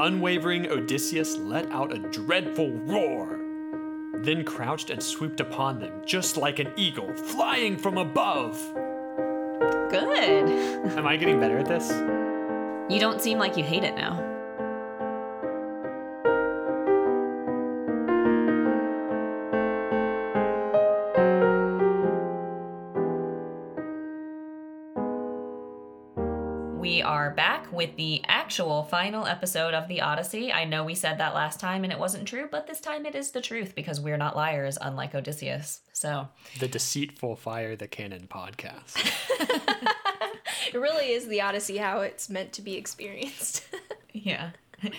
Unwavering Odysseus let out a dreadful roar, then crouched and swooped upon them just like an eagle flying from above. Good. Am I getting better at this? You don't seem like you hate it now. With the actual final episode of the Odyssey. I know we said that last time and it wasn't true, but this time it is the truth because we're not liars, unlike Odysseus. So, The Deceitful Fire the Cannon podcast. It really is the Odyssey how it's meant to be experienced. yeah.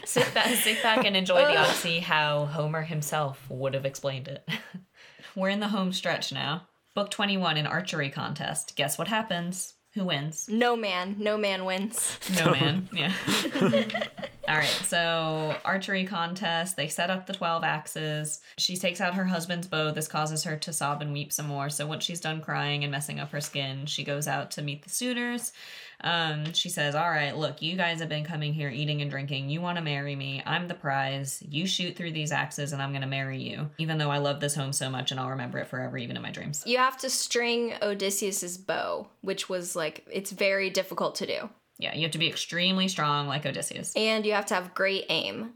sit back, sit back and enjoy the Odyssey how Homer himself would have explained it. We're in the home stretch now. Book 21 in archery contest. Guess what happens? Who wins? no man, no man wins. No man. Yeah. All right. So, archery contest. They set up the 12 axes. She takes out her husband's bow. This causes her to sob and weep some more. So, once she's done crying and messing up her skin, she goes out to meet the suitors. Um, she says, All right, look, you guys have been coming here eating and drinking. You want to marry me. I'm the prize. You shoot through these axes, and I'm going to marry you. Even though I love this home so much and I'll remember it forever, even in my dreams. You have to string Odysseus's bow, which was like it's very difficult to do. Yeah, you have to be extremely strong like Odysseus. and you have to have great aim.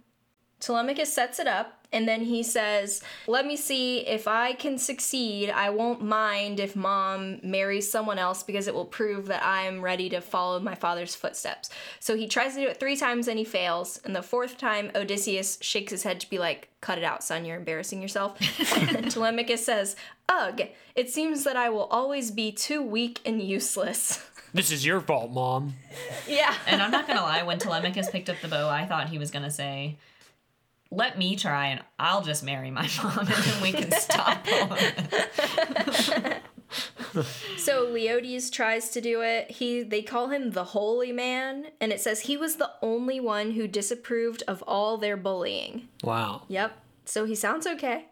Telemachus sets it up, and then he says, Let me see if I can succeed. I won't mind if mom marries someone else because it will prove that I am ready to follow my father's footsteps. So he tries to do it three times and he fails. And the fourth time, Odysseus shakes his head to be like, Cut it out, son, you're embarrassing yourself. and Telemachus says, Ugh, it seems that I will always be too weak and useless. this is your fault, Mom. yeah. And I'm not gonna lie, when Telemachus picked up the bow, I thought he was gonna say, "Let me try, and I'll just marry my mom, and then we can stop." all of it." So Leodes tries to do it. He they call him the holy man and it says he was the only one who disapproved of all their bullying. Wow. Yep. So he sounds okay.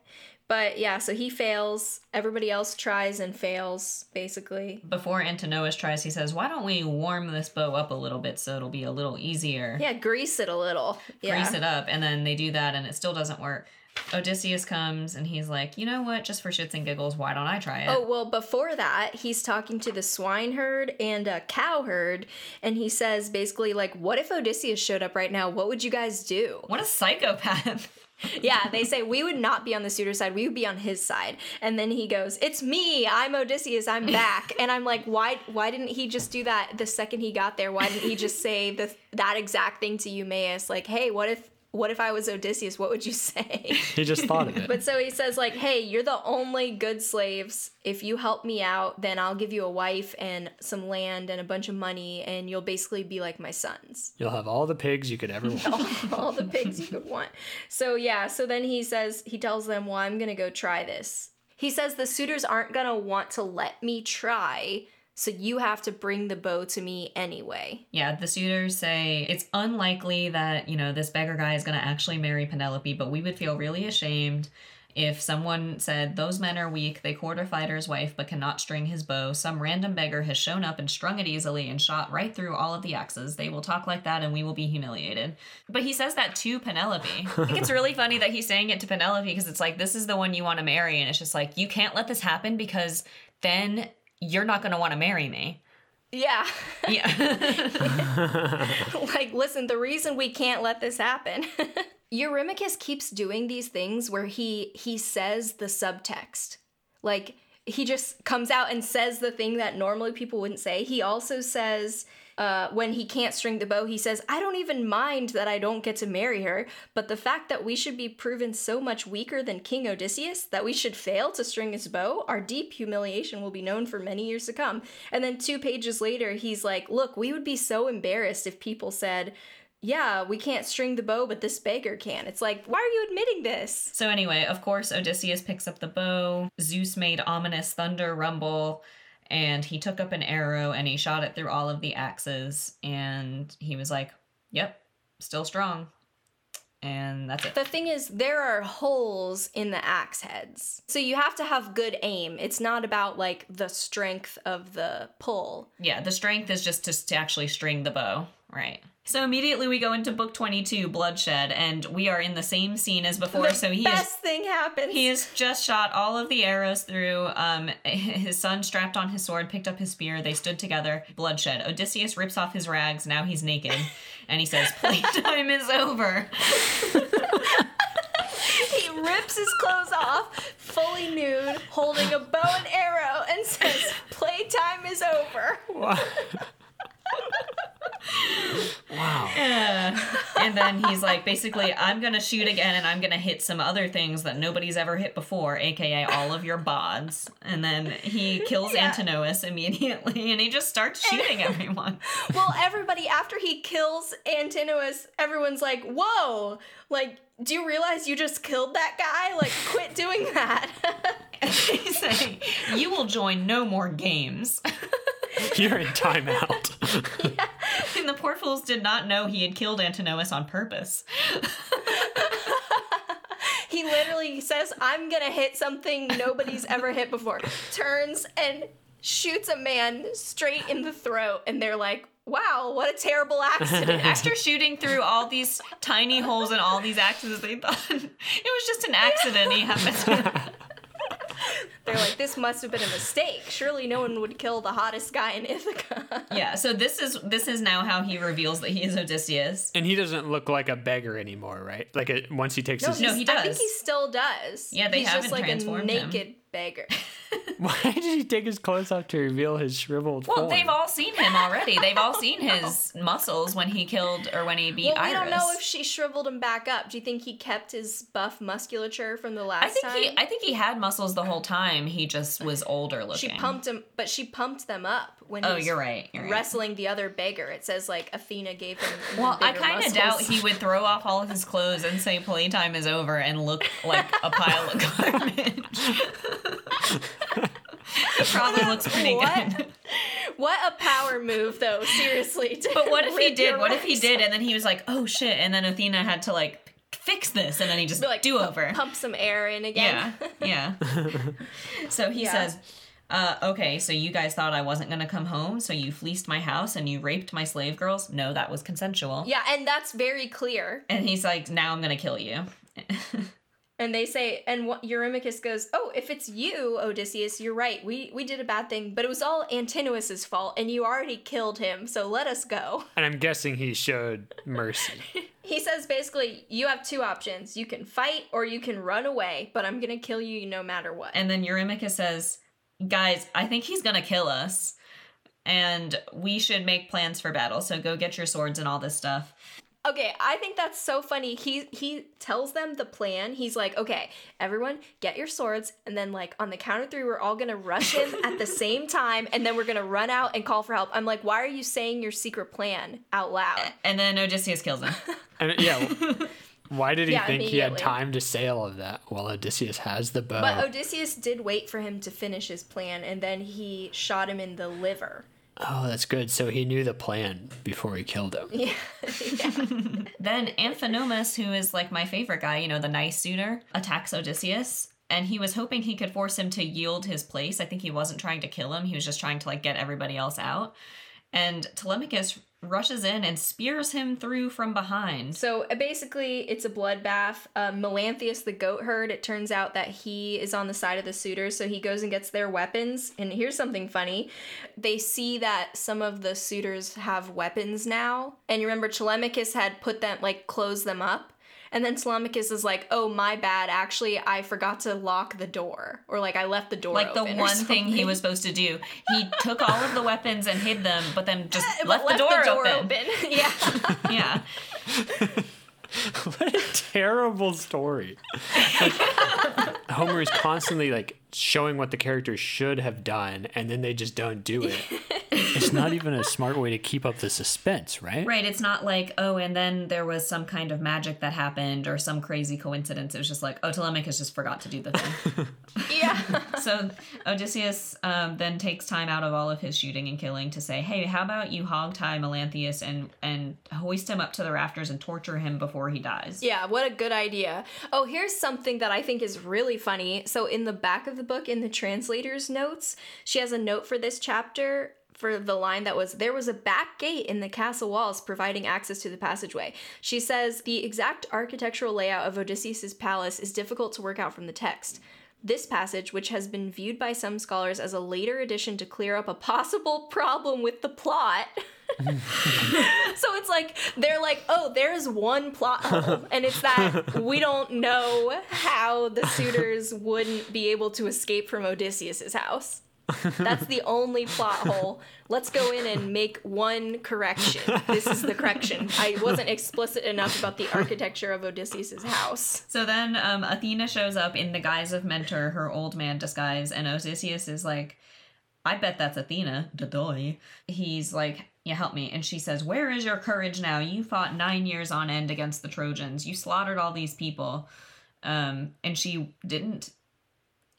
But yeah, so he fails. Everybody else tries and fails basically. Before Antinous tries, he says, "Why don't we warm this bow up a little bit so it'll be a little easier? Yeah, grease it a little. Yeah. Grease it up." And then they do that, and it still doesn't work. Odysseus comes and he's like, "You know what? Just for shits and giggles, why don't I try it?" Oh, well, before that, he's talking to the swineherd and a cowherd, and he says basically, like, what if Odysseus showed up right now? What would you guys do? What a psychopath! Yeah, they say we would not be on the suitor side, we would be on his side. And then he goes, "It's me. I'm Odysseus. I'm back." and I'm like, "Why why didn't he just do that the second he got there? Why didn't he just say the that exact thing to Eumaeus like, "Hey, what if what if I was Odysseus? What would you say?" He just thought of it. But so he says like, "Hey, you're the only good slaves. If you help me out, then I'll give you a wife and some land and a bunch of money and you'll basically be like my sons." You'll have all the pigs you could ever want. all the pigs you could want. So yeah, so then he says he tells them, "Well, I'm going to go try this." He says the suitors aren't going to want to let me try, so you have to bring the bow to me anyway. Yeah, the suitors say it's unlikely that, you know, this beggar guy is going to actually marry Penelope, but we would feel really ashamed if someone said, Those men are weak, they a fighter's wife but cannot string his bow. Some random beggar has shown up and strung it easily and shot right through all of the axes. They will talk like that and we will be humiliated. But he says that to Penelope. I think it's really funny that he's saying it to Penelope because it's like, This is the one you want to marry. And it's just like, You can't let this happen because then you're not going to want to marry me. Yeah. Yeah. like, listen, the reason we can't let this happen. Eurymachus keeps doing these things where he he says the subtext. Like he just comes out and says the thing that normally people wouldn't say. He also says uh, when he can't string the bow, he says, I don't even mind that I don't get to marry her, but the fact that we should be proven so much weaker than King Odysseus, that we should fail to string his bow, our deep humiliation will be known for many years to come. And then two pages later, he's like, Look, we would be so embarrassed if people said, yeah, we can't string the bow, but this beggar can. It's like, why are you admitting this? So anyway, of course, Odysseus picks up the bow. Zeus made ominous thunder rumble, and he took up an arrow and he shot it through all of the axes. And he was like, "Yep, still strong." And that's it. The thing is, there are holes in the axe heads. So you have to have good aim. It's not about like the strength of the pull. Yeah, the strength is just to, to actually string the bow, right? So immediately we go into book 22, Bloodshed, and we are in the same scene as before. the so he best is thing happens. he has just shot all of the arrows through. Um, his son strapped on his sword, picked up his spear. They stood together. Bloodshed. Odysseus rips off his rags. Now he's naked, and he says, "Playtime is over." he rips his clothes off, fully nude, holding a bow and arrow, and says, "Playtime is over." Wow. Uh, and then he's like, basically, I'm gonna shoot again, and I'm gonna hit some other things that nobody's ever hit before, aka all of your bods. And then he kills Yeah. Antinous immediately, and he just starts shooting everyone. Well, everybody after he kills Antinous, everyone's like, "Whoa! Like, do you realize you just killed that guy? Like, quit doing that." And he's saying, "You will join no more games." You're in timeout. And the poor fools did not know he had killed Antinous on purpose. he literally says, "I'm gonna hit something nobody's ever hit before." Turns and shoots a man straight in the throat, and they're like, "Wow, what a terrible accident!" After shooting through all these tiny holes and all these axes, they thought it was just an accident. He happened. They're like, this must have been a mistake. Surely no one would kill the hottest guy in Ithaca. Yeah, so this is this is now how he reveals that he is Odysseus. and he doesn't look like a beggar anymore, right? Like it, once he takes his. No, he does. I think he still does. Yeah, they He's haven't just like a transformed him. Naked beggar. Why did he take his clothes off to reveal his shriveled Well, form? they've all seen him already. They've all seen his muscles when he killed or when he beat well, we Irus. don't know if she shriveled him back up. Do you think he kept his buff musculature from the last I think time? he I think he had muscles the whole time. He just was older looking. she pumped him, but she pumped them up when Oh, you're right. You're right. wrestling the other beggar. It says like Athena gave him. Well, I kind of doubt he would throw off all of his clothes and say playtime is over and look like a pile of garbage. it probably looks pretty What? good. What a power move, though. Seriously. But what if he did? What if he did and then he was like, "Oh shit!" and then Athena had to like fix this and then he just Be like, do over. Pump some air in again. Yeah, yeah. so he Yeah. says, uh, "Okay, so you guys thought I wasn't gonna come home, so you fleeced my house and you raped my slave girls. No, that was consensual." yeah, and that's very clear. And he's like, "Now I'm gonna kill you." And they say, and what, Eurymachus goes, "Oh, if it's you, Odysseus, you're right. We we did a bad thing, but it was all Antinous' fault, and you already killed him. So let us go." and I'm guessing he showed mercy. He says basically, you have two options: you can fight or you can run away, but I'm gonna kill you no matter what. And then Eurymachus says, "Guys, I think he's gonna kill us, and we should make plans for battle. So go get your swords and all this stuff." Okay, I think that's so funny. He he tells them the plan. He's like, "Okay, everyone, get your swords, and then like on the count of three, we're all gonna rush in at the same time, and then we're gonna run out and call for help." I'm like, "Why are you saying your secret plan out loud?" And then Odysseus kills him. And yeah, why did he Yeah, think he had time to say all of that? Well, Odysseus has the bow. But Odysseus did wait for him to finish his plan, and then he shot him in the liver. oh, that's good. So he knew the plan before he killed him. Yeah, yeah. Then Amphinomus, who is like my favorite guy, you know, the nice suitor, attacks Odysseus. And he was hoping he could force him to yield his place. I think he wasn't trying to kill him. He was just trying to like get everybody else out. And Telemachus rushes in and spears him through from behind. So uh, basically, it's a bloodbath. Uh, Melanthius, the goat herd, it turns out that he is on the side of the suitors, so he goes and gets their weapons. And here's something funny they see that some of the suitors have weapons now. And you remember, Telemachus had put them, like, closed them up. And then Telemachus is like, oh, my bad. Actually, I forgot to lock the door. Or, like, I left the door Like the open or one thing he was supposed to do. He took all of the weapons and hid them, but then just But left, the door, open. yeah. Yeah. what a terrible story. Like, Homer is constantly like showing what the characters should have done, and then they just don't do it. It's not even a smart way to keep up the suspense, right? Right. It's not like, oh, and then there was some kind of magic that happened or some crazy coincidence. It was just like, oh, Telemachus just forgot to do the thing. yeah. so Odysseus um, then takes time out of all of his shooting and killing to say, hey, how about you hog tie Melanthius and, and hoist him up to the rafters and torture him before he dies? Yeah, what a good idea. Oh, here's something that I think is really funny. So, in the back of the book, in the translator's notes, she has a note for this chapter for the line that was there was a back gate in the castle walls providing access to the passageway. She says the exact architectural layout of Odysseus's palace is difficult to work out from the text. This passage, which has been viewed by some scholars as a later addition to clear up a possible problem with the plot. so it's like they're like, oh, there's one plot hole, and it's that we don't know how the suitors wouldn't be able to escape from Odysseus's house. That's the only plot hole. Let's go in and make one correction. This is the correction. I wasn't explicit enough about the architecture of Odysseus's house. So then um, Athena shows up in the guise of Mentor, her old man disguise, and Odysseus is like, I bet that's Athena. Dadoy. He's like, yeah, help me. And she says, Where is your courage now? You fought nine years on end against the Trojans. You slaughtered all these people. Um, and she didn't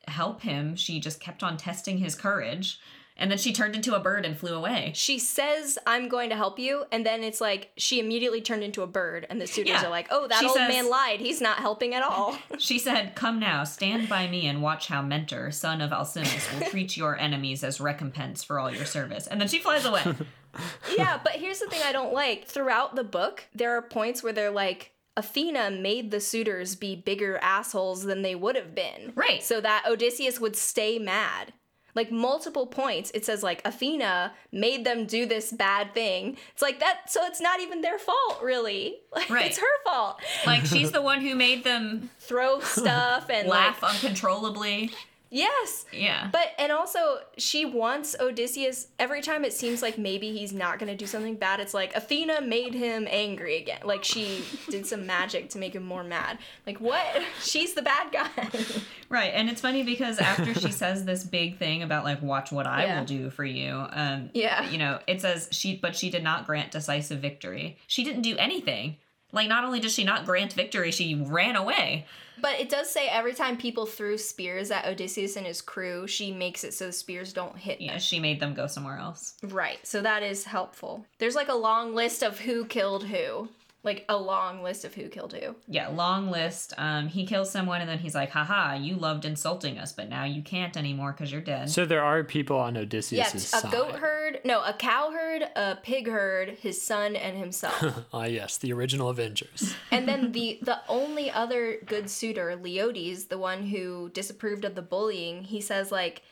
help him. She just kept on testing his courage. And then she turned into a bird and flew away. She says, I'm going to help you. And then it's like she immediately turned into a bird. And the suitors Yeah. are like, oh, that She old says- man lied. He's not helping at all. She said, Come now, stand by me and watch how Mentor, son of Alcimus, will treat your enemies as recompense for all your service. And then she flies away. yeah, but here's the thing I don't like. Throughout the book, there are points where they're like, Athena made the suitors be bigger assholes than they would have been. Right. So that Odysseus would stay mad. Like multiple points, it says like Athena made them do this bad thing. It's like that, so it's not even their fault, really. Like, Right. It's her fault. Like, she's the one who made them Throw stuff and laugh Like, uncontrollably. Yes. Yeah. But and also she wants Odysseus every time it seems like maybe he's not gonna do something bad, it's like Athena made him angry again. Like she did some magic to make him more mad. Like what? She's the bad guy. Right, and it's funny because after she says this big thing about like watch what I Yeah. will do for you, um Yeah. you know, it says she but she did not grant decisive victory. She didn't do anything. Like not only does she not grant victory, she ran away. but it does say every time people threw spears at Odysseus and his crew, she makes it so the spears don't hit Yeah, them. she made them go somewhere else. Right. So that is helpful. There's like a long list of who killed who. Like a long list of who killed who. Yeah, long list. Um, he kills someone and then he's like, haha, you loved insulting us, but now you can't anymore because you're dead. So there are people on Yeah, Odysseus' a side. goat herd, no, a cow herd, a pig herd, his son, and himself. Ah, yes, the original Avengers. and then the the only other good suitor, Leodes, the one who disapproved of the bullying, he says like,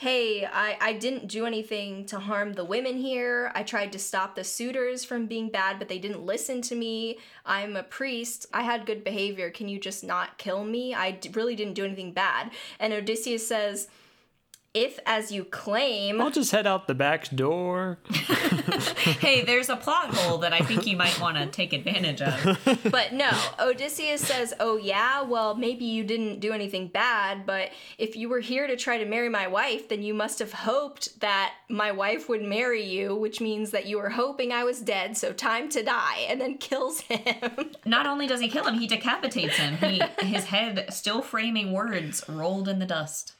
"Hey, I I didn't do anything to harm the women here. I tried to stop the suitors from being bad, but they didn't listen to me. I'm a priest. I had good behavior. Can you just not kill me? I d- really didn't do anything bad." And Odysseus says. If, as you claim, I'll just head out the back door. hey, there's a plot hole that I think you might want to take advantage of. But no, Odysseus says, Oh, yeah, well, maybe you didn't do anything bad, but if you were here to try to marry my wife, then you must have hoped that my wife would marry you, which means that you were hoping I was dead, so time to die, and then kills him. Not only does he kill him, he decapitates him. He his head, still framing words, rolled in the dust.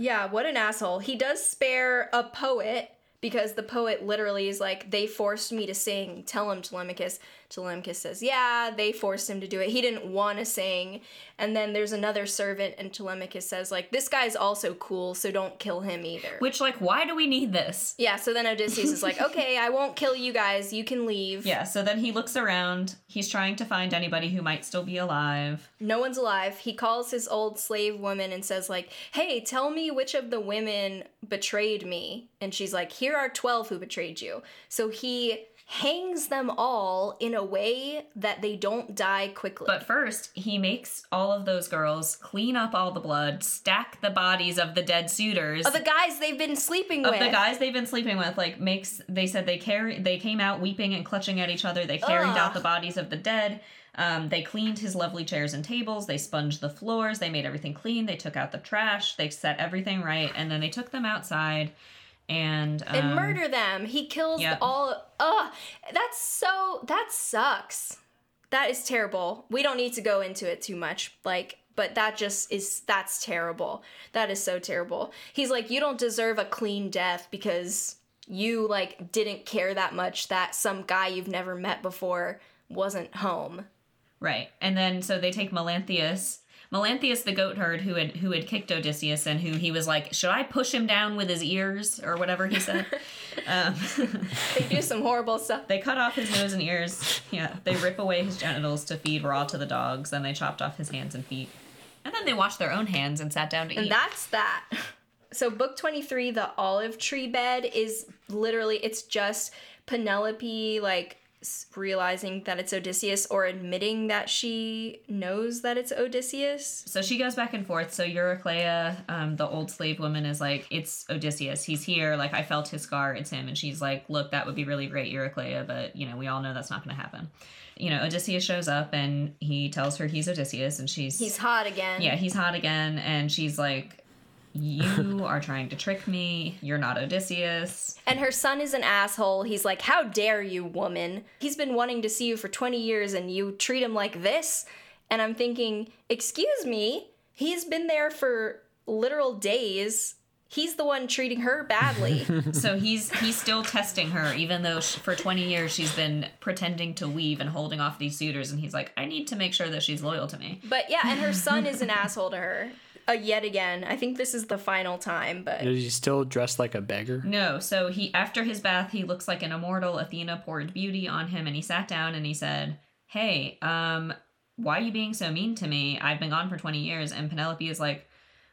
Yeah, what an asshole. He does spare a poet. Because the poet literally is like, they forced me to sing. Tell him, Telemachus. Telemachus says, yeah, they forced him to do it. He didn't want to sing. And then there's another servant, and Telemachus says, like, this guy's also cool, so don't kill him either. Which, like, why do we need this? Yeah, so then Odysseus is like, okay, I won't kill you guys. You can leave. Yeah, so then he looks around. He's trying to find anybody who might still be alive. No one's alive. He calls his old slave woman and says, like, hey, tell me which of the women betrayed me. And she's like, here are 12 who betrayed you. So he hangs them all in a way that they don't die quickly. But first, he makes all of those girls clean up all the blood, stack the bodies of the dead suitors. of the guys they've been sleeping of with. Of the guys they've been sleeping with like makes they said they carry they came out weeping and clutching at each other. They carried out the bodies of the dead. Um, they cleaned his lovely chairs and tables. They sponged the floors. They made everything clean. They took out the trash. They set everything right. And then they took them outside and um, and murder them. He kills yep. all. Ugh, that's so. That sucks. That is terrible. We don't need to go into it too much. Like, but that just is. That's terrible. That is so terrible. He's like, you don't deserve a clean death because you like didn't care that much that some guy you've never met before wasn't home. right and then so they take melanthius Melanthius, the goat herd, who had who had kicked Odysseus and who he was like, should I push him down with his ears or whatever he said? um, They do some horrible stuff. they cut off his nose and ears. Yeah, they rip away his genitals to feed raw to the dogs. Then they chopped off his hands and feet, and then they washed their own hands and sat down to And eat. And that's that. So book 23, the olive tree bed is literally it's just Penelope like realizing that it's Odysseus or admitting that she knows that it's Odysseus. So she goes back and forth. So Eurycleia, um, the old slave woman, is like, "It's Odysseus. He's here. Like I felt his scar. It's him." And she's like, "Look, that would be really great, Eurycleia, but you know, we all know that's not going to happen." You know, Odysseus shows up and he tells her he's Odysseus, and she's He's hot again. yeah, he's hot again, and she's like, "You are trying to trick me. You're not Odysseus." And her son is an asshole. He's like, How dare you, woman? He's been wanting to see you for 20 years and you treat him like this? And I'm thinking, Excuse me? He's been there for literal days. He's the one treating her badly. So he's he's still testing her, even though sh for 20 years she's been pretending to weave and holding off these suitors, and he's like, "I need to make sure that she's loyal to me." but yeah, and her son is an asshole to her. Uh, yet again. I think this is the final time, but Is he still dressed like a beggar? No, so he after his bath, he looks like an immortal. Athena poured beauty on him, and he sat down and he said, "Hey, um, why are you being so mean to me? I've been gone for 20 years." And Penelope is like,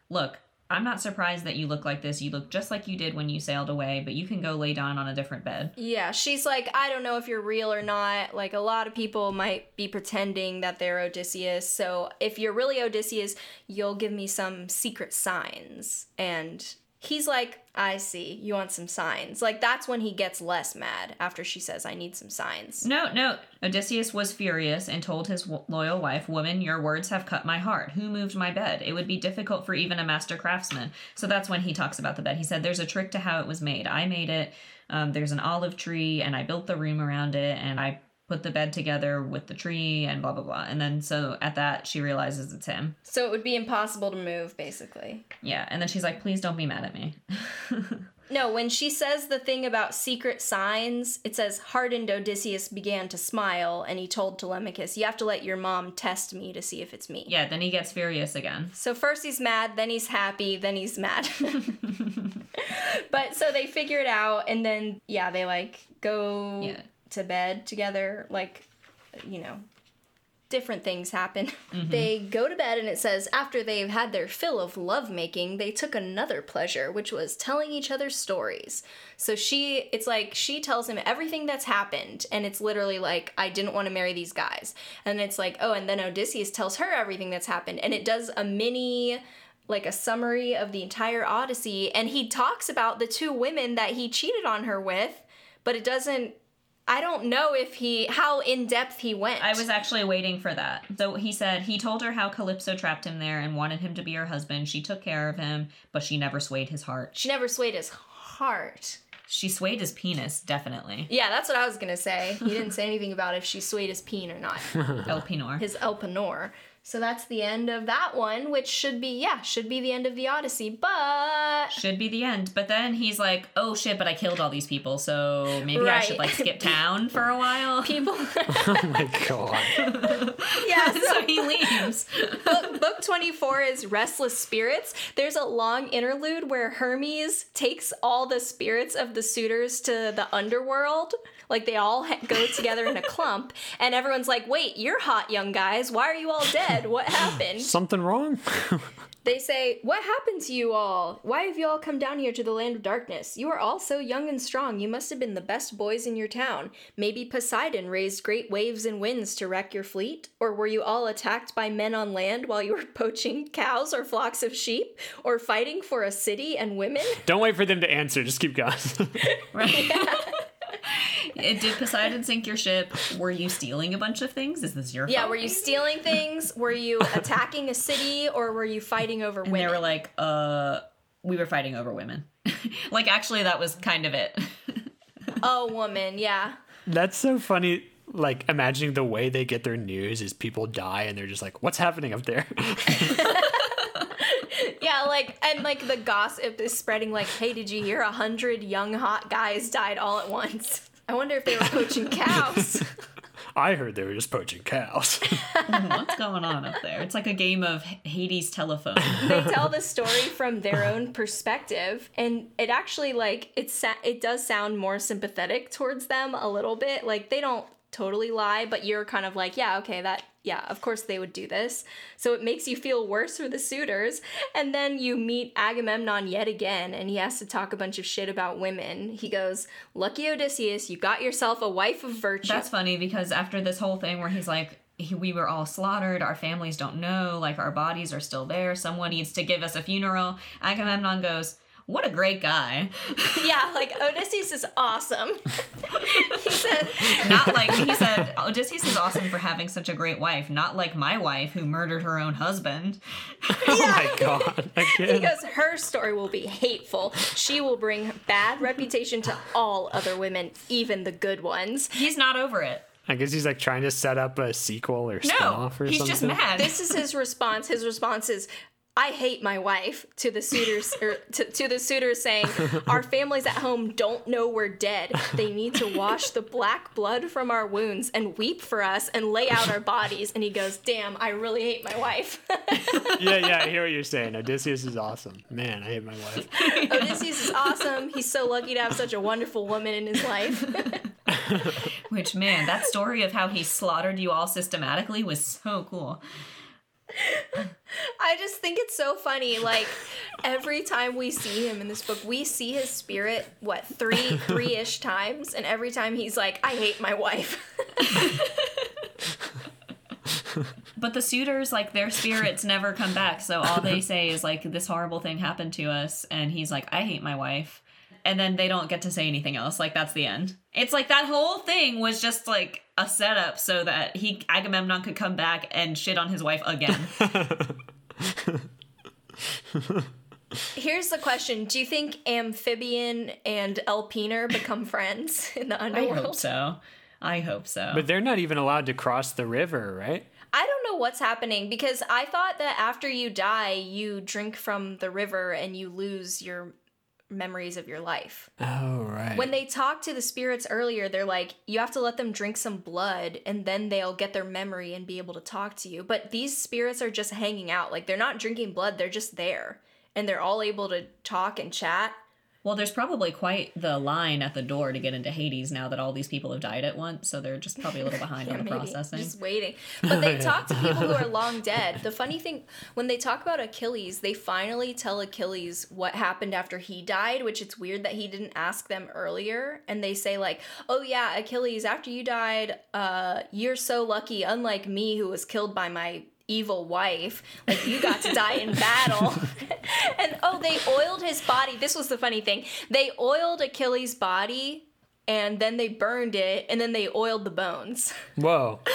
"Look." I'm not surprised that you look like this. You look just like you did when you sailed away, but you can go lay down on a different bed. yeah, she's like, I don't know if you're real or not. Like, a lot of people might be pretending that they're Odysseus. So, if you're really Odysseus, you'll give me some secret signs. And he's like, I see. You want some signs. Like, that's when he gets less mad after she says, I need some signs. No, no. Odysseus was furious and told his w- loyal wife, Woman, your words have cut my heart. Who moved my bed? It would be difficult for even a master craftsman. So that's when he talks about the bed. He said, There's a trick to how it was made. I made it. Um, there's an olive tree, and I built the room around it, and I put the bed together with the tree, and blah, blah, blah. And then so at that, she realizes it's him. So, it would be impossible to move, basically. Yeah. And then she's like, Please don't be mad at me. No, when she says the thing about secret signs, it says, Hardened Odysseus began to smile, and he told Telemachus, You have to let your mom test me to see if it's me. yeah. Then he gets furious again. So first he's mad, then he's happy, then he's mad. but so they figure it out, and then, yeah, they like go Yeah. To bed together. Like, you know, different things happen. Mm-hmm. They go to bed, and it says, after they've had their fill of lovemaking, they took another pleasure, which was telling each other stories. So she, it's like she tells him everything that's happened, and it's literally like, I didn't want to marry these guys. And it's like, oh, and then Odysseus tells her everything that's happened, and it does a mini like a summary of the entire Odyssey, and he talks about the two women that he cheated on her with, but it doesn't. I don't know if he how in depth he went. I was actually waiting for that. So he said he told her how Calypso trapped him there and wanted him to be her husband. She took care of him, but she never swayed his heart. She never swayed his heart. She swayed his penis, definitely. Yeah, that's what I was gonna say. He didn't say anything about if she swayed his peen or not. Elpenor. His Elpenor. So that's the end of that one, which should be yeah, should be the end of the Odyssey. But Should be the end. But then he's like, oh shit, but I killed all these people, so maybe I should like skip town for a while. people, Oh my god. yeah. So so he leaves. book, book 24 is Restless Spirits. There's a long interlude where Hermes takes all the spirits of the suitors to the underworld. Like they all ha- go together in a clump, and everyone's like, Wait, you're hot, young guys. Why are you all dead? What happened? Something wrong? They say, What happened to you all? Why have you all come down here to the land of darkness? You are all so young and strong. You must have been the best boys in your town. Maybe Poseidon raised great waves and winds to wreck your fleet? Or were you all attacked by men on land while you were poaching cows or flocks of sheep? Or fighting for a city and women? Don't wait for them to answer. Just keep going. Right. Did Poseidon sink your ship? Were you stealing a bunch of things? Is this your Yeah, fault? were you stealing things? Were you attacking a city? Or were you fighting over And women? they were like, uh, we were fighting over women. like, actually, that was kind of it. oh, woman, yeah. That's so funny. Like imagining the way they get their news is people die and they're just like, "What's happening up there?" Yeah, like and like the gossip is spreading. Like, hey, did you hear a hundred young hot guys died all at once? I wonder if they were poaching cows. I heard they were just poaching cows. What's going on up there? It's like a game of Hades telephone. they tell the story from their own perspective and it actually like it sa- it does sound more sympathetic towards them a little bit like they don't totally lie but you're kind of like yeah okay that yeah of course they would do this. So it makes you feel worse for the suitors. And then you meet agamemnon yet again and he has to talk a bunch of shit about women. He goes lucky odysseus you got yourself a wife of virtue. That's funny because after this whole thing where he's like, we were all slaughtered, our families don't know, like our bodies are still there, someone needs to give us a funeral. Agamemnon goes, What a great guy. yeah like odysseus is awesome he said Not like, he said, Odysseus is awesome for having such a great wife, not like my wife who murdered her own husband. oh my god! He goes, her story will be hateful. She will bring bad reputation to all other women, even the good ones. He's not over it. I guess he's like trying to set up a sequel or No, spinoff or he's something. He's just mad. This is his response. His response is, I hate my wife to the suitors or to, to the suitors saying, Our families at home don't know we're dead. They need to wash the black blood from our wounds and weep for us and lay out our bodies. And he goes, Damn, I really hate my wife. yeah, yeah, I hear what you're saying. Odysseus is awesome. Man, I hate my wife. Odysseus is awesome. He's so lucky to have such a wonderful woman in his life. Which, man, that story of how he slaughtered you all systematically was so cool. I just think it's so funny. Like every time we see him in this book, we see his spirit what three three ish times, and every time he's like, "I hate my wife." But the suitors, like, their spirits never come back. So all they say is, like, this horrible thing happened to us. And he's like, I hate my wife. And then they don't get to say anything else. Like, that's the end. It's like that whole thing was just like a setup so that he, Agamemnon, could come back and shit on his wife again. Here's the question: Do you think Amphibian and Elpenor become friends in the underworld? I underworld? hope so. I hope so. But they're not even allowed to cross the river, right? I don't know what's happening because I thought that after you die, you drink from the river and you lose your memories of your life. Oh, right. When they talk to the spirits earlier, they're like, you have to let them drink some blood and then they'll get their memory and be able to talk to you. But these spirits are just hanging out. Like, they're not drinking blood, they're just there. And they're all able to talk and chat. Well, there's probably quite the line at the door to get into Hades now that all these people have died at once. So they're just probably a little behind on the Maybe, processing. Just waiting. But they talk to people who are long dead. The funny thing, when they talk about Achilles, they finally tell Achilles what happened after he died, which it's weird that he didn't ask them earlier. And they say, like, oh yeah, Achilles, after you died, uh, you're so lucky, unlike me who was killed by my evil wife. Like you got to die in battle. and oh, they oiled his body. This was the funny thing. They oiled Achilles' body and then they burned it and then they oiled the bones. Whoa.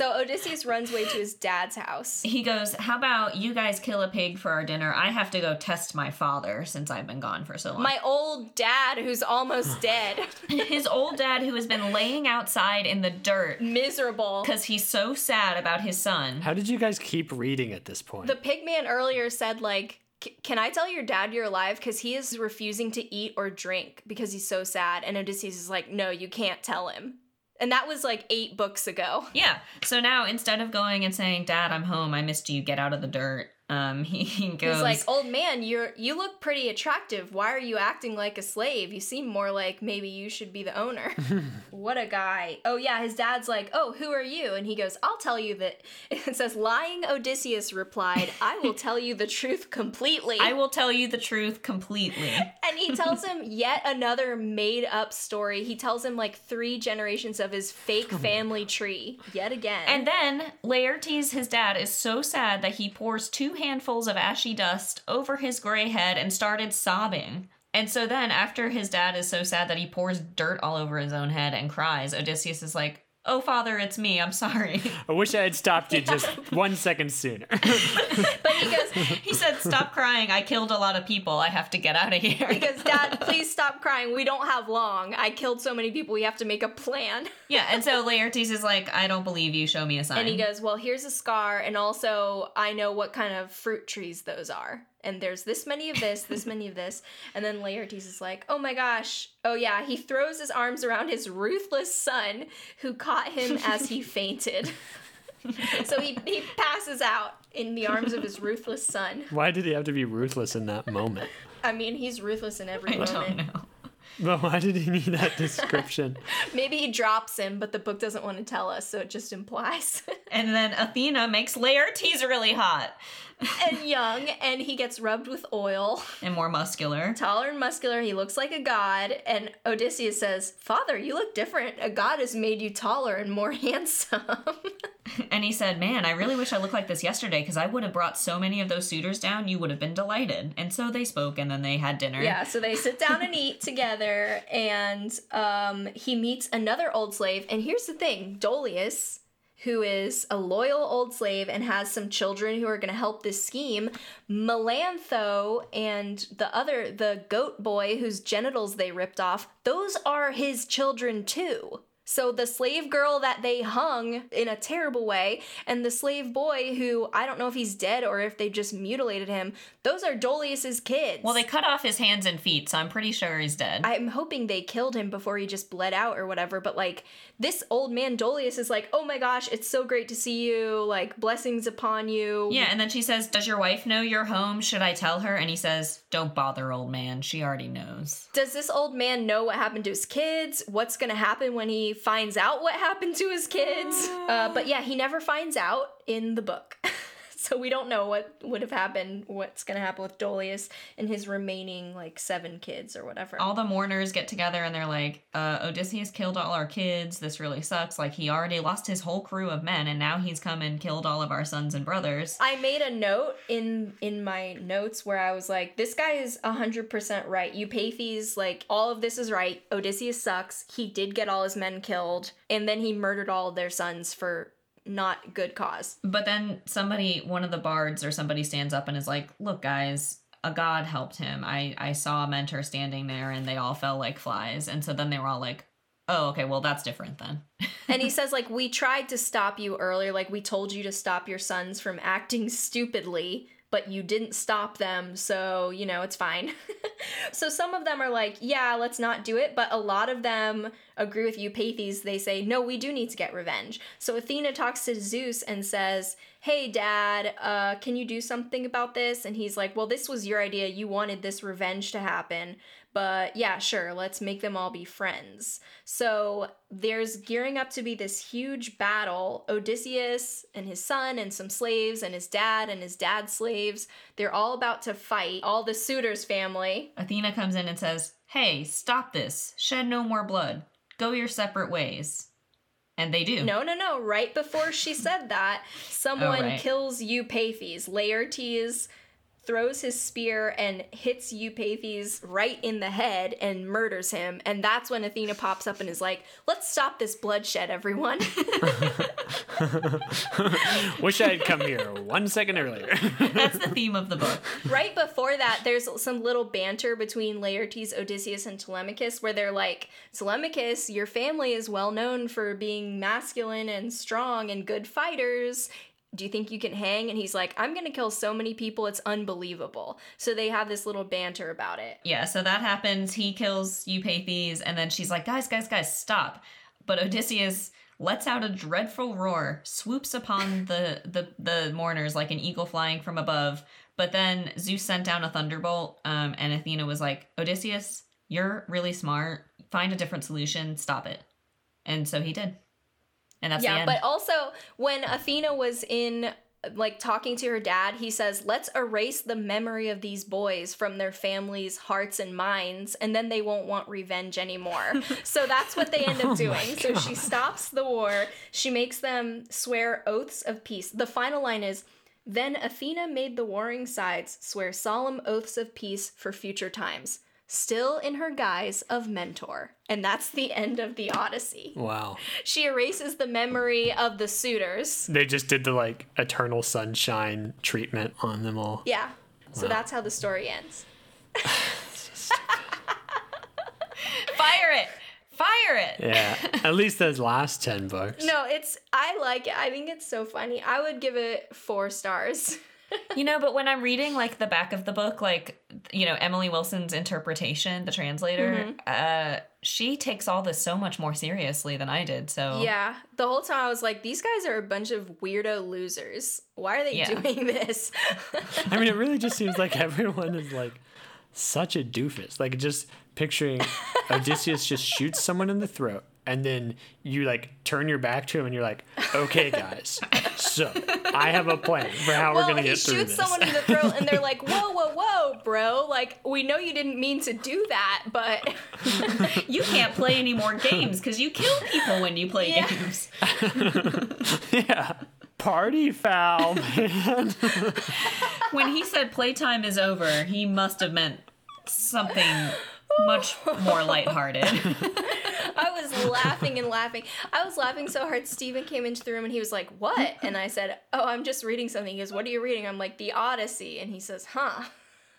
So Odysseus runs away to his dad's house. he goes, How about you guys kill a pig for our dinner? I have to go test my father since I've been gone for so long. My old dad, who's almost dead, His old dad, who has been laying outside in the dirt miserable. because he's so sad about his son. How did you guys keep reading at this point? The pigman earlier said, like, can I tell your dad you're alive? Because he is refusing to eat or drink because he's so sad. And Odysseus is like, no, you can't tell him. And that was like eight books ago. Yeah. So now instead of going and saying, Dad, I'm home, I missed you, get out of the dirt, um, he, he goes, He's like, old man, you're you look pretty attractive. Why are you acting like a slave? You seem more like maybe you should be the owner. what a guy. Oh yeah, his dad's like, oh, who are you? And he goes, I'll tell you that. It says, lying Odysseus replied, I will tell you the truth completely. I will tell you the truth completely. and he tells him yet another made up story. He tells him like three generations of his fake family tree yet again. And then Laertes, his dad, is so sad that he pours two handfuls of ashy dust over his gray head and started sobbing. And so then, after his dad is so sad that he pours dirt all over his own head and cries, Odysseus is like, Oh, father, it's me. I'm sorry. I wish I had stopped you just one second sooner. but he goes, he said, Stop crying. I killed a lot of people. I have to get out of here. he goes, Dad, please stop crying. We don't have long. I killed so many people. We have to make a plan. yeah, and so Laertes is like, I don't believe you. Show me a sign. And he goes, Well, here's a scar, and also I know what kind of fruit trees those are. And there's this many of this, this many of this. And then Laertes is like, oh my gosh, oh yeah, he throws his arms around his ruthless son who caught him as he fainted. so he, he passes out in the arms of his ruthless son. Why did he have to be ruthless in that moment? I mean, he's ruthless in every I moment. don't know. But why did he need that description? Maybe he drops him, but the book doesn't want to tell us, so it just implies. And then Athena makes Laertes really hot and young, and he gets rubbed with oil. and more muscular. Taller and muscular, he looks like a god. And Odysseus says, Father, you look different. A god has made you taller and more handsome. And he said, Man, I really wish I looked like this yesterday because I would have brought so many of those suitors down, you would have been delighted. And so they spoke and then they had dinner. yeah, so they sit down and eat together, and um, he meets another old slave. And here's the thing Dolius, who is a loyal old slave and has some children who are going to help this scheme, Melantho and the other, the goat boy whose genitals they ripped off, those are his children too. So the slave girl that they hung in a terrible way, and the slave boy who I don't know if he's dead or if they just mutilated him, those are Dolius's kids. Well, they cut off his hands and feet, so I'm pretty sure he's dead. I'm hoping they killed him before he just bled out or whatever, but like this old man Dolius is like, "Oh my gosh, it's so great to see you. Like blessings upon you." yeah, and then she says, Does your wife know you're home? Should I tell her? And he says, Don't bother, old man. She already knows. Does this old man know what happened to his kids? What's to happen when he finds out what happened to his kids? Uh, but yeah, he never finds out in the book. so we don't know what would have happened, what's going to happen with Dolius and his remaining like seven kids or whatever. All the mourners get together and they're like, uh, Odysseus killed all our kids. This really sucks. Like, he already lost his whole crew of men, and now he's come and killed all of our sons and brothers. I made a note in in my notes where I was like, "This guy is hundred percent right. Eupeithes, like all of this is right. Odysseus sucks. He did get all his men killed, and then he murdered all of their sons for not good cause. But then somebody, one of the bards or somebody stands up and is like, Look, guys, a god helped him. I, I saw a mentor standing there and they all fell like flies. And so then they were all like, Oh, okay, well, that's different then. And he says, like, we tried to stop you earlier. Like, we told you to stop your sons from acting stupidly, but you didn't stop them. So, you know, it's fine. so some of them are like, yeah, let's not do it. But a lot of them agree with Eupeithes. They say, no, we do need to get revenge. So Athena talks to Zeus and says, hey, dad, uh, can you do something about this? And he's like, well, this was your idea. You wanted this revenge to happen. But yeah, sure, let's make them all be friends. So there's gearing up to be this huge battle. Odysseus and his son and some slaves and his dad and his dad's slaves. They're all about to fight all the suitors family. Athena comes in and says, Hey, stop this. Shed no more blood. Go your separate ways. And they do. No, no, no. Right before she said that, oh, someone Oh, right. kills Eupeithes. Laertes throws his spear and hits Eupeithes right in the head and murders him. And that's when Athena pops up and is like, let's stop this bloodshed, everyone. Wish I had come here one second earlier. That's the theme of the book. right before that, there's some little banter between Laertes, Odysseus, and Telemachus where they're like, Telemachus, your family is well known for being masculine and strong and good fighters. Do you think you can hang? And he's like, I'm gonna kill so many people, it's unbelievable. So they have this little banter about it. Yeah, so that happens. He kills Eupeithes, and then she's like, guys, guys, guys, stop. But Odysseus lets out a dreadful roar, swoops upon the, the, the mourners like an eagle flying from above. But then Zeus sent down a thunderbolt, um, and Athena was like, Odysseus, you're really smart. Find a different solution. Stop it. And so he did. And that's the yeah, but also when Athena was in like talking to her dad, he says, "Let's erase the memory of these boys from their families' hearts and minds, and then they won't want revenge anymore." so that's what they end Oh up doing. So she stops the war. She makes them swear oaths of peace. The final line is. Then Athena made the warring sides swear solemn oaths of peace for future times, still in her guise of mentor. And that's the end of the Odyssey. wow. She erases the memory of the suitors. They just did the like eternal sunshine treatment on them all. Yeah. So that's how the story ends. Fire it! Fire it! Yeah. At least those last 10 books. No, it's I like it. I think it's so funny. I would give it 4 stars. You know, but when I'm reading like the back of the book, like you know Emily Wilson's interpretation, the translator, uh, she takes all this so much more seriously than I did. So Yeah. The whole time I was like, these guys are a bunch of weirdo losers. Why are they Yeah. doing this? I mean, it really just seems like everyone is like such a doofus. Like just picturing Odysseus just shoots someone in the throat, and then you like turn your back to him, and you're like, "Okay, guys, so I have a plan for how well, we're gonna get through this. He shoots someone in the throat, and they're like, "Whoa, whoa, whoa, bro! Like, we know you didn't mean to do that, but you can't play any more games because you kill people when you play Yeah. games. yeah, party foul, man. When he said playtime is over, he must have meant something much more lighthearted. I was laughing and laughing. I was laughing so hard. Steven came into the room and he was like, What? And I said, Oh, I'm just reading something. He goes, What are you reading? I'm like, The Odyssey. And he says, Huh.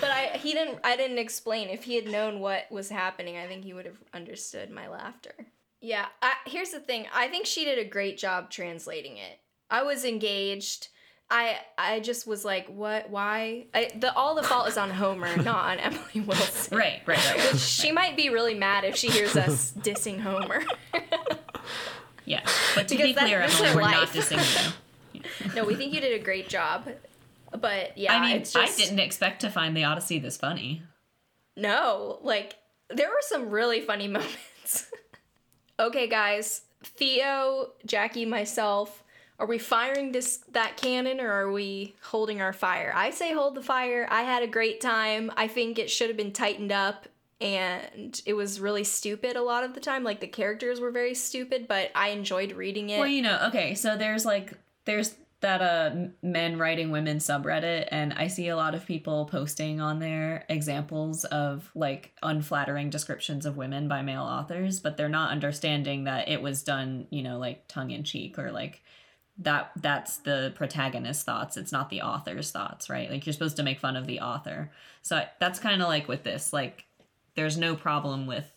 but I he didn't I didn't explain. If he had known what was happening, I think he would have understood my laughter. Yeah, I, here's the thing. I think she did a great job translating it. I was engaged. I I just was like, what? Why? I, the all the fault is on Homer, not on Emily Wilson. right, right, right. She might be really mad if she hears us dissing Homer. Yeah. But to Because be clear, Emily, we're not life. dissing you. no, we think you did a great job. But yeah, I mean, it's just I didn't expect to find the Odyssey this funny. no. Like there were some really funny moments. okay, guys, Theo, Jackie, myself. Are we firing this that cannon or are we holding our fire? I say hold the fire. I had a great time. I think it should have been tightened up and it was really stupid a lot of the time. Like the characters were very stupid, but I enjoyed reading it. Well, you know, okay, so there's like there's that uh men writing women subreddit and I see a lot of people posting on there examples of like unflattering descriptions of women by male authors, but they're not understanding that it was done, you know, like tongue in cheek or like that that's the protagonist's thoughts. It's not the author's thoughts right? Like you're supposed to make fun of the author. So I- that's kind of like with this like there's no problem with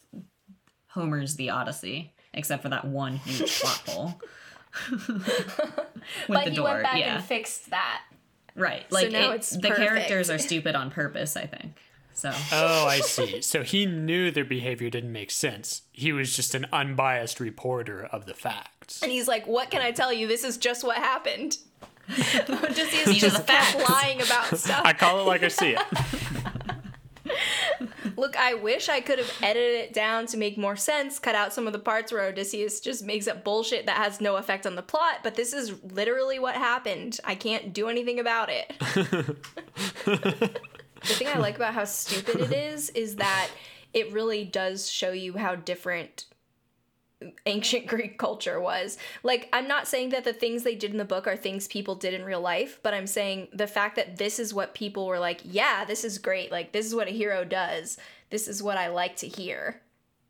homer's the odyssey except for that one huge plot hole. With but the he door went back yeah. and fixed that. right like now it- it's the characters are stupid on purpose i think so Oh, I see. So he knew their behavior didn't make sense. He was just an unbiased reporter of the facts. And he's like, "What can I tell you? This is just what happened." Odysseus These are just the facts. lying about stuff. I call it like I see it. Look, I wish I could have edited it down to make more sense, cut out some of the parts where Odysseus just makes up bullshit that has no effect on the plot, but this is literally what happened. I can't do anything about it. the thing I like about how stupid it is is that it really does show you how different ancient Greek culture was. Like, I'm not saying that the things they did in the book are things people did in real life, but I'm saying the fact that this is what people were like, yeah, this is great. Like, this is what a hero does. This is what I like to hear.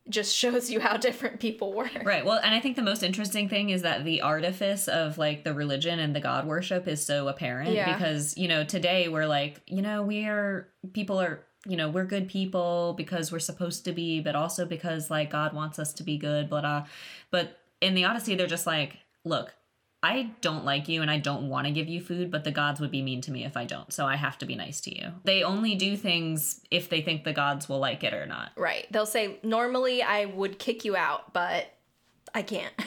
Just shows you how different people were. Right. Well, and I think the most interesting thing is that the artifice of like the religion and the god worship is so apparent Yeah. because, you know, today we're like, you know, we are people are, you know, we're good people because we're supposed to be, but also because like God wants us to be good, blah blah. But in the Odyssey they're just like, look, I don't like you and I don't want to give you food, but the gods would be mean to me if I don't. So I have to be nice to you. They only do things if they think the gods will like it or not. Right. They'll say, normally I would kick you out, but I can't.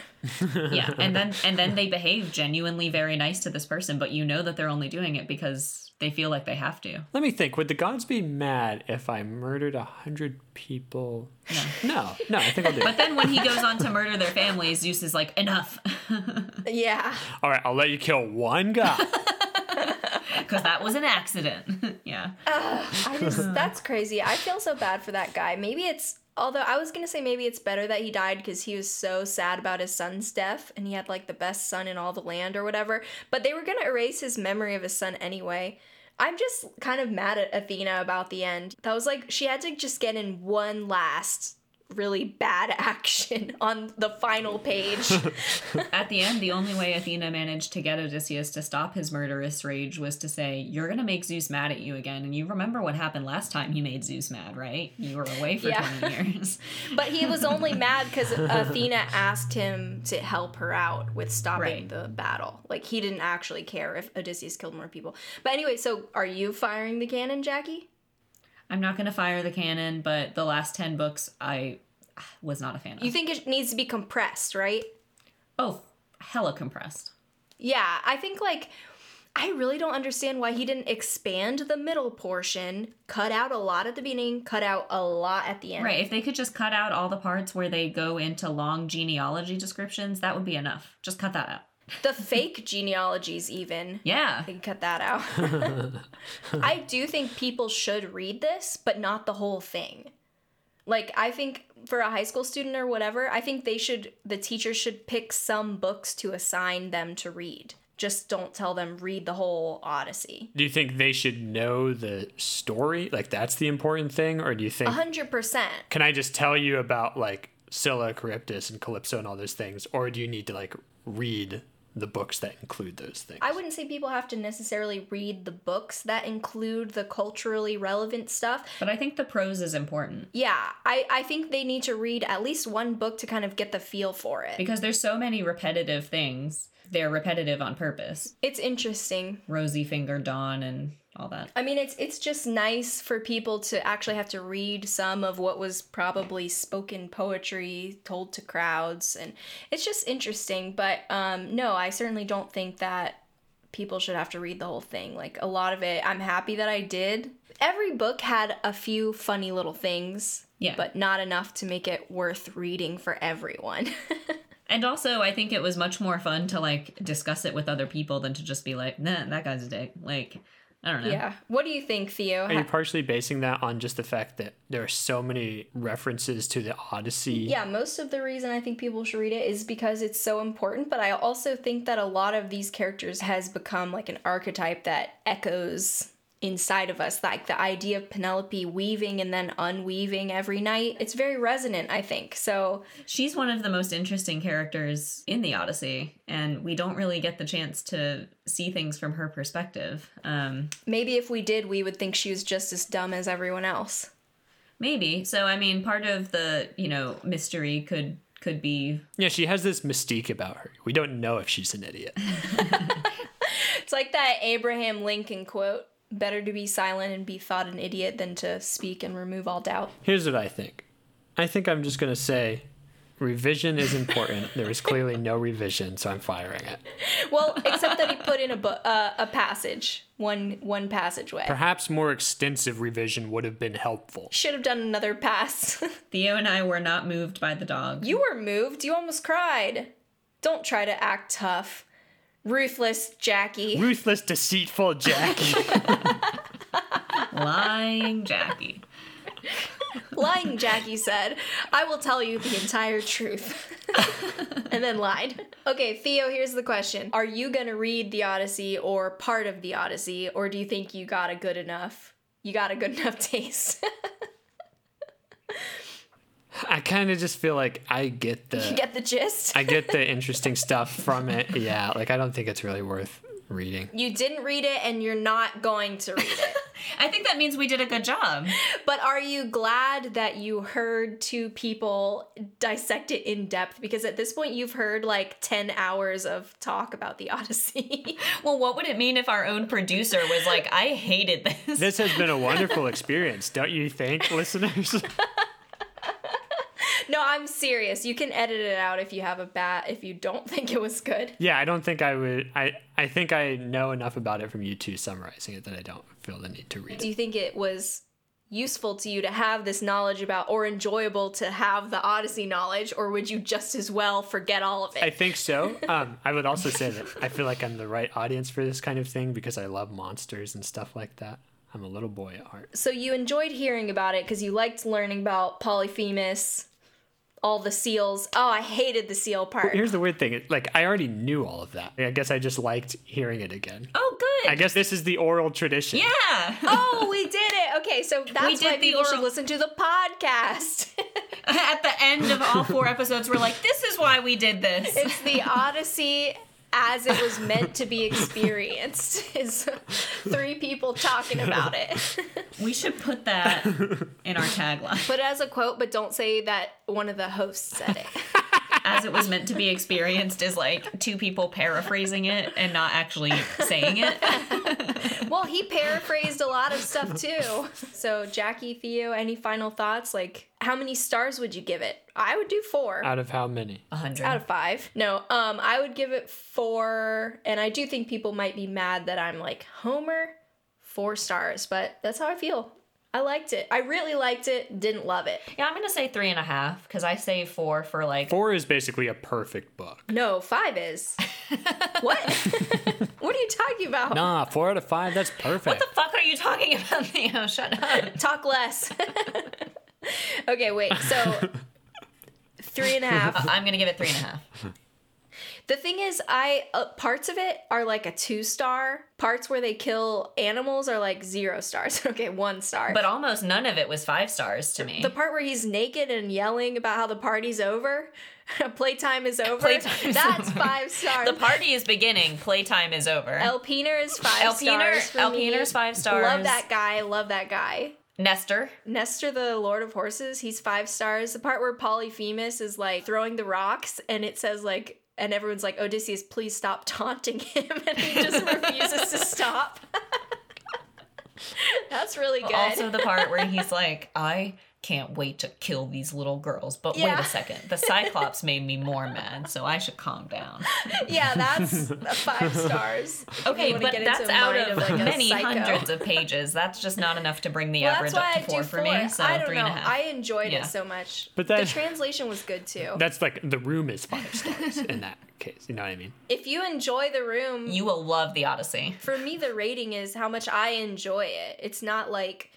yeah and then and then they behave genuinely very nice to this person but you know that they're only doing it because they feel like they have to Let me think. Would the gods be mad if I murdered a hundred people? No. No, I think I'll do but it. then when he goes on to murder their families zeus is like enough Yeah. All right, I'll let you kill one guy. because that was an accident yeah I just that's crazy. I feel so bad for that guy. Maybe it's although I was gonna say maybe it's better that he died because he was so sad about his son's death and he had like the best son in all the land or whatever. But they were gonna erase his memory of his son anyway. I'm just kind of mad at Athena about the end. That was like she had to just get in one last really bad action on the final page. At the end, the only way Athena managed to get Odysseus to stop his murderous rage was to say, You're going to make Zeus mad at you again. And you remember what happened last time he made Zeus mad, right? You were away for Yeah. 20 years. but he was only mad because Athena asked him to help her out with stopping Right. the battle. Like he didn't actually care if Odysseus killed more people. But anyway, so are you firing the cannon, Jackie? I'm not going to fire the cannon, but the last 10 books I was not a fan of. You think it needs to be compressed, right? oh, hella compressed. Yeah, I think like I really don't understand why he didn't expand the middle portion, cut out a lot at the beginning, cut out a lot at the end. Right, if they could just cut out all the parts where they go into long genealogy descriptions, that would be enough. Just cut that out. The fake genealogies even. Yeah. I can cut that out. I do think people should read this, but not the whole thing. Like, I think for a high school student or whatever, I think they should, the teacher should pick some books to assign them to read. Just don't tell them read the whole Odyssey. Do you think they should know the story? Like that's the important thing, or do you think? A hundred percent. Can I just tell you about like Scylla, Charybdis, and Calypso and all those things, or do you need to like read the books that include those things? I wouldn't say people have to necessarily read the books that include the culturally relevant stuff. But I think the prose is important Yeah, I, I think they need to read at least one book to kind of get the feel for it. because there's so many repetitive things. They're repetitive on purpose. It's interesting. Rosy Finger Dawn and all that. I mean, it's it's just nice for people to actually have to read some of what was probably spoken poetry told to crowds, and it's just interesting. But um, no, I certainly don't think that people should have to read the whole thing. Like a lot of it, I'm happy that I did. Every book had a few funny little things, Yeah. but not enough to make it worth reading for everyone. And also, I think it was much more fun to like discuss it with other people than to just be like, nah, that guy's a dick. Like, I don't know. yeah. What do you think, Theo? Are you partially basing that on just the fact that there are so many references to the Odyssey? Yeah, most of the reason I think people should read it is because it's so important, but I also think that a lot of these characters has become like an archetype that echoes inside of us like the idea of Penelope weaving and then unweaving every night. It's very resonant, I think. So, She's one of the most interesting characters in the Odyssey, and we don't really get the chance to see things from her perspective. Um, maybe if we did, we would think she was just as dumb as everyone else. maybe. So, I mean, part of the you know mystery could could be Yeah, she has this mystique about her. We don't know if she's an idiot. It's like that Abraham Lincoln quote better to be silent and be thought an idiot than to speak and remove all doubt. Here's what I think. I think I'm just gonna say revision is important. there was clearly no revision, so I'm firing it. Well, except that he put in a bu- uh, a passage, one one passageway. Perhaps more extensive revision would have been helpful. Should have done another pass. Theo and I were not moved by the dog. you were moved. You almost cried. Don't try to act tough. Ruthless Jackie. Ruthless, deceitful Jackie. lying Jackie. Lying Jackie said, I will tell you the entire truth. and then lied. Okay, Theo, here's the question. Are you going to read the Odyssey or part of the Odyssey, or do you think you got a good enough? You got a good enough taste. I kind of just feel like I get the you get the gist? I get the interesting stuff from it. Yeah, like I don't think it's really worth reading. You didn't read it and you're not going to read it. I think that means we did a good job. but are you glad that you heard two people dissect it in depth? Because at this point, you've heard like 10 hours of talk about the Odyssey. Well, what would it mean if our own producer was like, I hated this? This has been a wonderful experience, don't you think, listeners? No, I'm serious. You can edit it out if you have a bat if you don't think it was good. yeah, I don't think I would. I I think I know enough about it from you two summarizing it that I don't feel the need to read it. Do you think it was useful to you to have this knowledge about, or enjoyable to have the Odyssey knowledge, or would you just as well forget all of it? I think so. Um, I would also say that I feel like I'm the right audience for this kind of thing because I love monsters and stuff like that. I'm a little boy at heart. so you enjoyed hearing about it because you liked learning about Polyphemus, all the seals. Oh, I hated the seal part. Here's the weird thing: like I already knew all of that. I guess I just liked hearing it again. Oh, good. I guess this is the oral tradition. Yeah. oh, we did it. Okay, so that's did why the people should listen to the podcast. At the end of all four episodes, we're like, this is why we did this. it's the Odyssey as it was meant to be experienced. Is three people talking about it. We should put that in our tagline. Put it as a quote, but don't say that one of the hosts said it. As it was meant to be experienced is like two people paraphrasing it and not actually saying it. Well, he paraphrased a lot of stuff too. So, Jackie, Theo, any final thoughts? Like, how many stars would you give it? I would do four. Out of how many? A hundred. out of five. No, um, I would give it four, and I do think people might be mad that I'm like Homer, four stars, but that's how I feel. I liked it. I really liked it. Didn't love it. Yeah, I'm gonna say three and a half because I say four for like Four is basically a perfect book. No, five is. what? what are you talking about? Nah, four out of five, that's perfect. What the fuck are you talking about, Theo? Shut up. Talk less. okay, wait. So three and a half. I'm gonna give it three and a half. The thing is, I uh, parts of it are like a two star. Parts where they kill animals are like zero stars. okay, one star. But almost none of it was five stars to me. the part where he's naked and yelling about how the party's over, playtime is over. Playtime that's over. five stars. The party is beginning. Playtime is over. Elpenor is five Elpenor- stars. For me. Elpenor's five stars. Love that guy. Love that guy. Nestor. Nestor, the Lord of Horses, he's five stars. The part where Polyphemus is like throwing the rocks and it says like, and everyone's like, Odysseus, please stop taunting him. And he just refuses to stop. That's really good. Also the part where he's like, I can't wait to kill these little girls. But wait a second. The Cyclops made me more mad, so I should calm down. yeah, that's five stars. Okay, but that's out mind of like, many psycho. hundreds of pages. That's just not enough to bring the Well, average up to do four for me. So I don't three know. and a half. I enjoyed Yeah. it so much. But the translation was good too. That's like the room is five stars in that case. You know what I mean? if you enjoy the room, you will love the Odyssey. for me the rating is how much I enjoy it. It's not like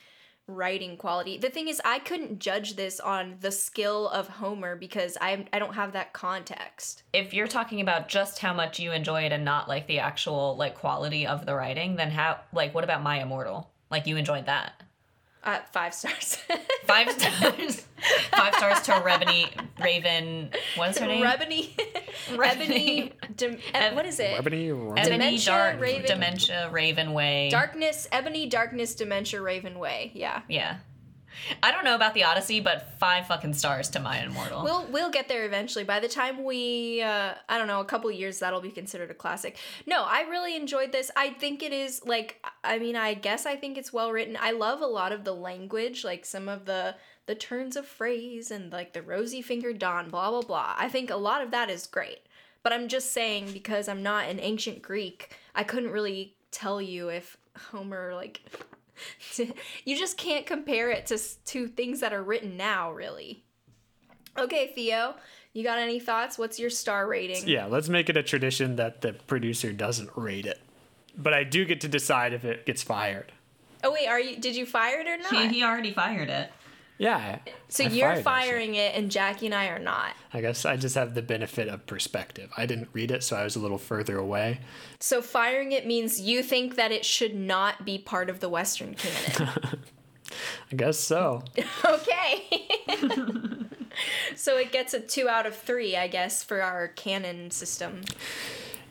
writing quality. The thing is I couldn't judge this on the skill of Homer because I I don't have that context. If you're talking about just how much you enjoy it and not like the actual like quality of the writing, then how like what about My Immortal? Like you enjoyed that. Uh, five stars. Five stars. Five stars to Rebony Raven. What is her name? Rebony. Ebony. Dim- e- what is it? Ebony, Ron- Ebony Dementia, Dark Raven- Dementia Raven Way. Darkness, Ebony, Darkness, Dementia, Raven Way. Yeah. Yeah. I don't know about the Odyssey, but five fucking stars to My Immortal. We'll we'll get there eventually. By the time we, uh, I don't know, a couple years, that'll be considered a classic. No, I really enjoyed this. I think it is like, I mean, I guess I think it's well written. I love a lot of the language, like some of the the turns of phrase and like the rosy fingered dawn, blah blah blah. I think a lot of that is great. But I'm just saying because I'm not an ancient Greek, I couldn't really tell you if Homer like. you just can't compare it to s- to things that are written now, really. Okay, Theo, you got any thoughts? What's your star rating? Yeah, let's make it a tradition that the producer doesn't rate it. But I do get to decide if it gets fired. Oh wait, are you? Did you fire it or not? he, he already fired it. Yeah. so I you're it, firing it, and Jackie and I are not. I guess I just have the benefit of perspective. I didn't read it, so I was a little further away. So firing it means you think that it should not be part of the Western canon. I guess so. okay. so it gets a two out of three, I guess, for our canon system.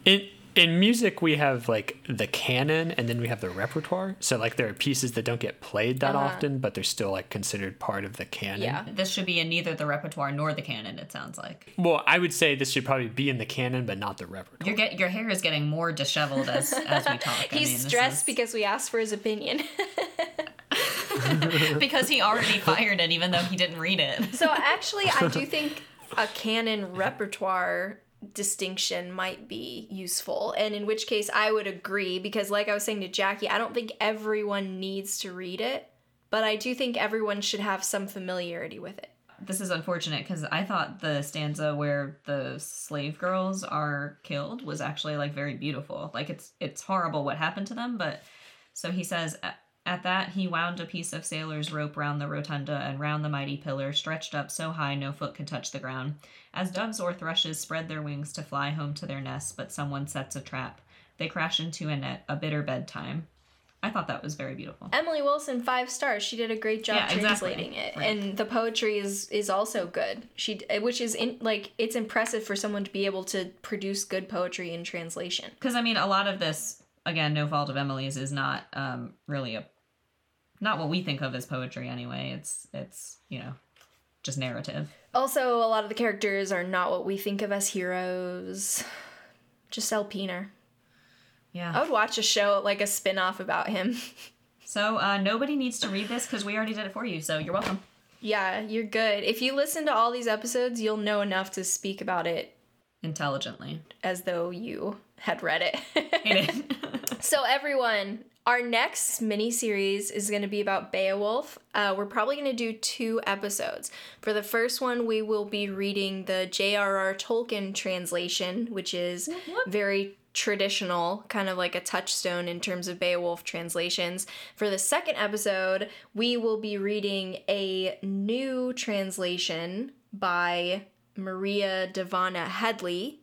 In in music, we have like the canon, and then we have the repertoire. So like there are pieces that don't get played that Uh-huh. often, but they're still like considered part of the canon. Yeah. This should be in neither the repertoire nor the canon, it sounds like. Well, I would say this should probably be in the canon, but not the repertoire. Your get your hair is getting more disheveled as as we talk. I He's mean, stressed is- because we asked for his opinion. because he already fired it even though he didn't read it. So actually, I do think a canon repertoire distinction might be useful, and in which case I would agree because, like I was saying to Jackie, I don't think everyone needs to read it, but I do think everyone should have some familiarity with it. This is unfortunate because I thought the stanza where the slave girls are killed was actually like very beautiful. Like it's it's horrible what happened to them, but so he says "At- at that he wound a piece of sailor's rope round the rotunda and round the mighty pillar, stretched up so high no foot could touch the ground. As doves or thrushes spread their wings to fly home to their nests, but someone sets a trap. they crash into a net, a bitter bedtime. I thought that was very beautiful. Emily Wilson, five stars. She did a great job Yeah, exactly. translating it, Right. and the poetry is is also good. She, which is in, like it's impressive for someone to be able to produce good poetry in translation. Because I mean, a lot of this, again, no fault of Emily's, is not um, really a, not what we think of as poetry anyway. It's it's you know, just narrative. Also, a lot of the characters are not what we think of as heroes. Giselle Peener. Yeah. I would watch a show like a spin-off about him. So uh, nobody needs to read this because we already did it for you. So you're welcome. yeah, you're good. If you listen to all these episodes, you'll know enough to speak about it Intelligently. as though you had read it. So, everyone, our next mini series is going to be about Beowulf. Uh, we're probably going to do two episodes. For the first one, we will be reading the J.R.R. Tolkien translation, which is very traditional, kind of like a touchstone in terms of Beowulf translations. For the second episode, we will be reading a new translation by Maria Dahvana Headley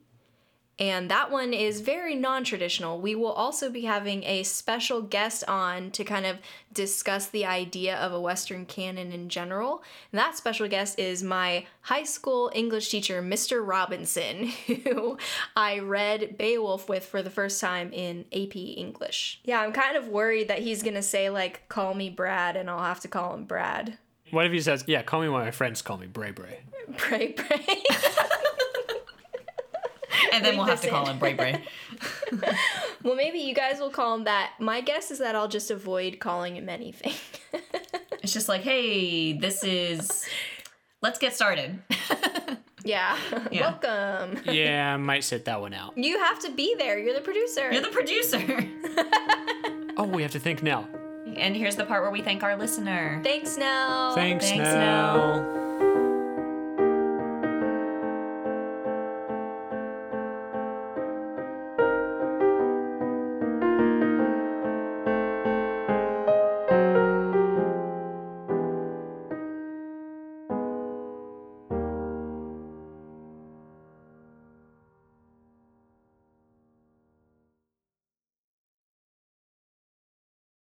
and that one is very non traditional. We will also be having a special guest on to kind of discuss the idea of a Western canon in general. And that special guest is my high school English teacher, Mr. Robinson, who I read Beowulf with for the first time in AP English. Yeah, I'm kind of worried that he's gonna say, like, call me Brad, and I'll have to call him Brad. What if he says, "Yeah, call me one of my friends call me Bray Bray"? Bray pray. and then we'll have this to call him Bray Bray. well, maybe you guys will call him that. My guess is that I'll just avoid calling him anything. It's just like, hey, this is. Let's get started. Yeah. Yeah. Welcome. Yeah, I might sit that one out. You have to be there. You're the producer. You're the producer. Oh, we have to think now. and here's the part where we thank our listener. Thanks, Nell. Thanks, Thanks, Nell. Nell.